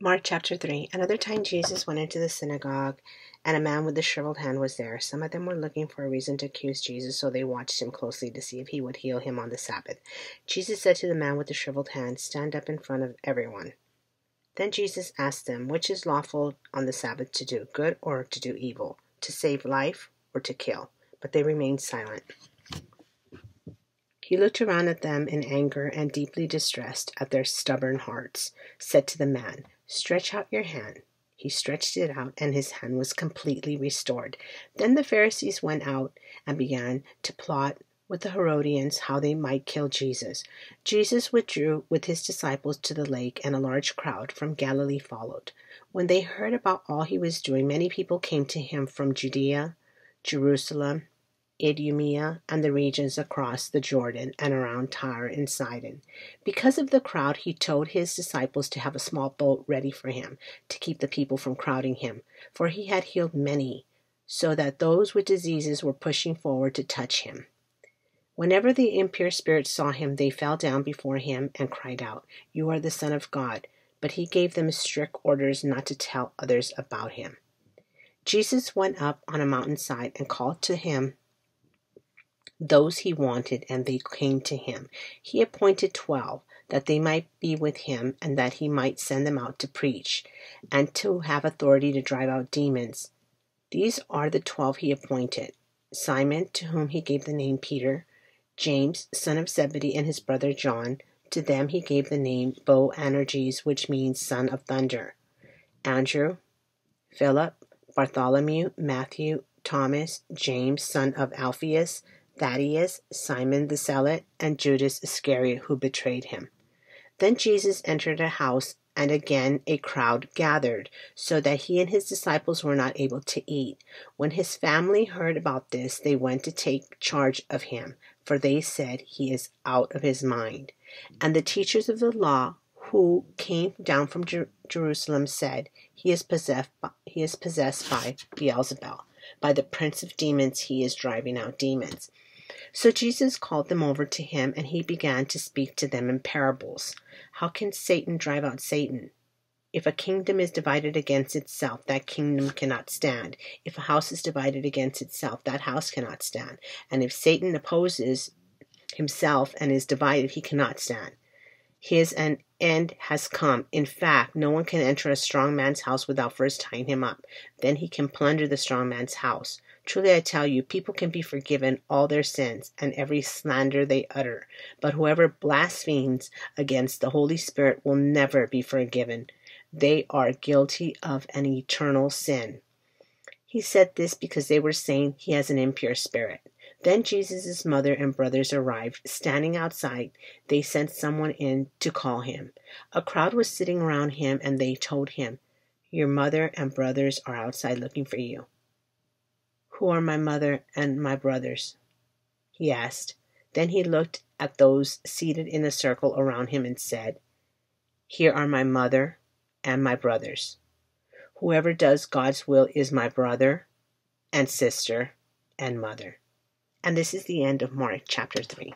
Mark chapter 3. Another time Jesus went into the synagogue, and a man with a shriveled hand was there. Some of them were looking for a reason to accuse Jesus, so they watched him closely to see if he would heal him on the Sabbath. Jesus said to the man with the shriveled hand, Stand up in front of everyone. Then Jesus asked them, Which is lawful on the Sabbath to do, good or to do evil, to save life or to kill? But they remained silent. He looked around at them in anger and deeply distressed at their stubborn hearts, said to the man, Stretch out your hand. He stretched it out, and his hand was completely restored. Then the Pharisees went out and began to plot with the Herodians how they might kill Jesus. Jesus withdrew with his disciples to the lake, and a large crowd from Galilee followed. When they heard about all he was doing, many people came to him from Judea, Jerusalem, Idumea, and the regions across the Jordan and around Tyre and Sidon. Because of the crowd, he told his disciples to have a small boat ready for him to keep the people from crowding him, for he had healed many, so that those with diseases were pushing forward to touch him. Whenever the impure spirits saw him, they fell down before him and cried out, You are the Son of God. But he gave them strict orders not to tell others about him. Jesus went up on a mountainside and called to him those he wanted, and they came to him. He appointed twelve, that they might be with him, and that he might send them out to preach, and to have authority to drive out demons. These are the twelve he appointed Simon, to whom he gave the name Peter, James, son of Zebedee, and his brother John. To them he gave the name Boanerges, which means son of thunder. Andrew, Philip, Bartholomew, Matthew, Thomas, James, son of Alphaeus, Thaddeus, Simon the Zealot, and Judas Iscariot, who betrayed him. Then Jesus entered a house, and again a crowd gathered, so that he and his disciples were not able to eat. When his family heard about this, they went to take charge of him, for they said, He is out of his mind. And the teachers of the law, who came down from Jer- Jerusalem, said, He is possessed by, he is possessed by Beelzebul. By the prince of demons, he is driving out demons. So Jesus called them over to him, and he began to speak to them in parables. How can Satan drive out Satan? If a kingdom is divided against itself, that kingdom cannot stand. If a house is divided against itself, that house cannot stand. And if Satan opposes himself and is divided, he cannot stand. His an end has come. In fact, no one can enter a strong man's house without first tying him up. Then he can plunder the strong man's house. Truly I tell you, people can be forgiven all their sins and every slander they utter, but whoever blasphemes against the Holy Spirit will never be forgiven. They are guilty of an eternal sin. He said this because they were saying he has an impure spirit. Then Jesus' mother and brothers arrived. Standing outside, they sent someone in to call him. A crowd was sitting around him, and they told him, Your mother and brothers are outside looking for you. Who are my mother and my brothers? he asked. Then he looked at those seated in a circle around him and said, Here are my mother and my brothers. Whoever does God's will is my brother and sister and mother. And this is the end of Mark chapter 3.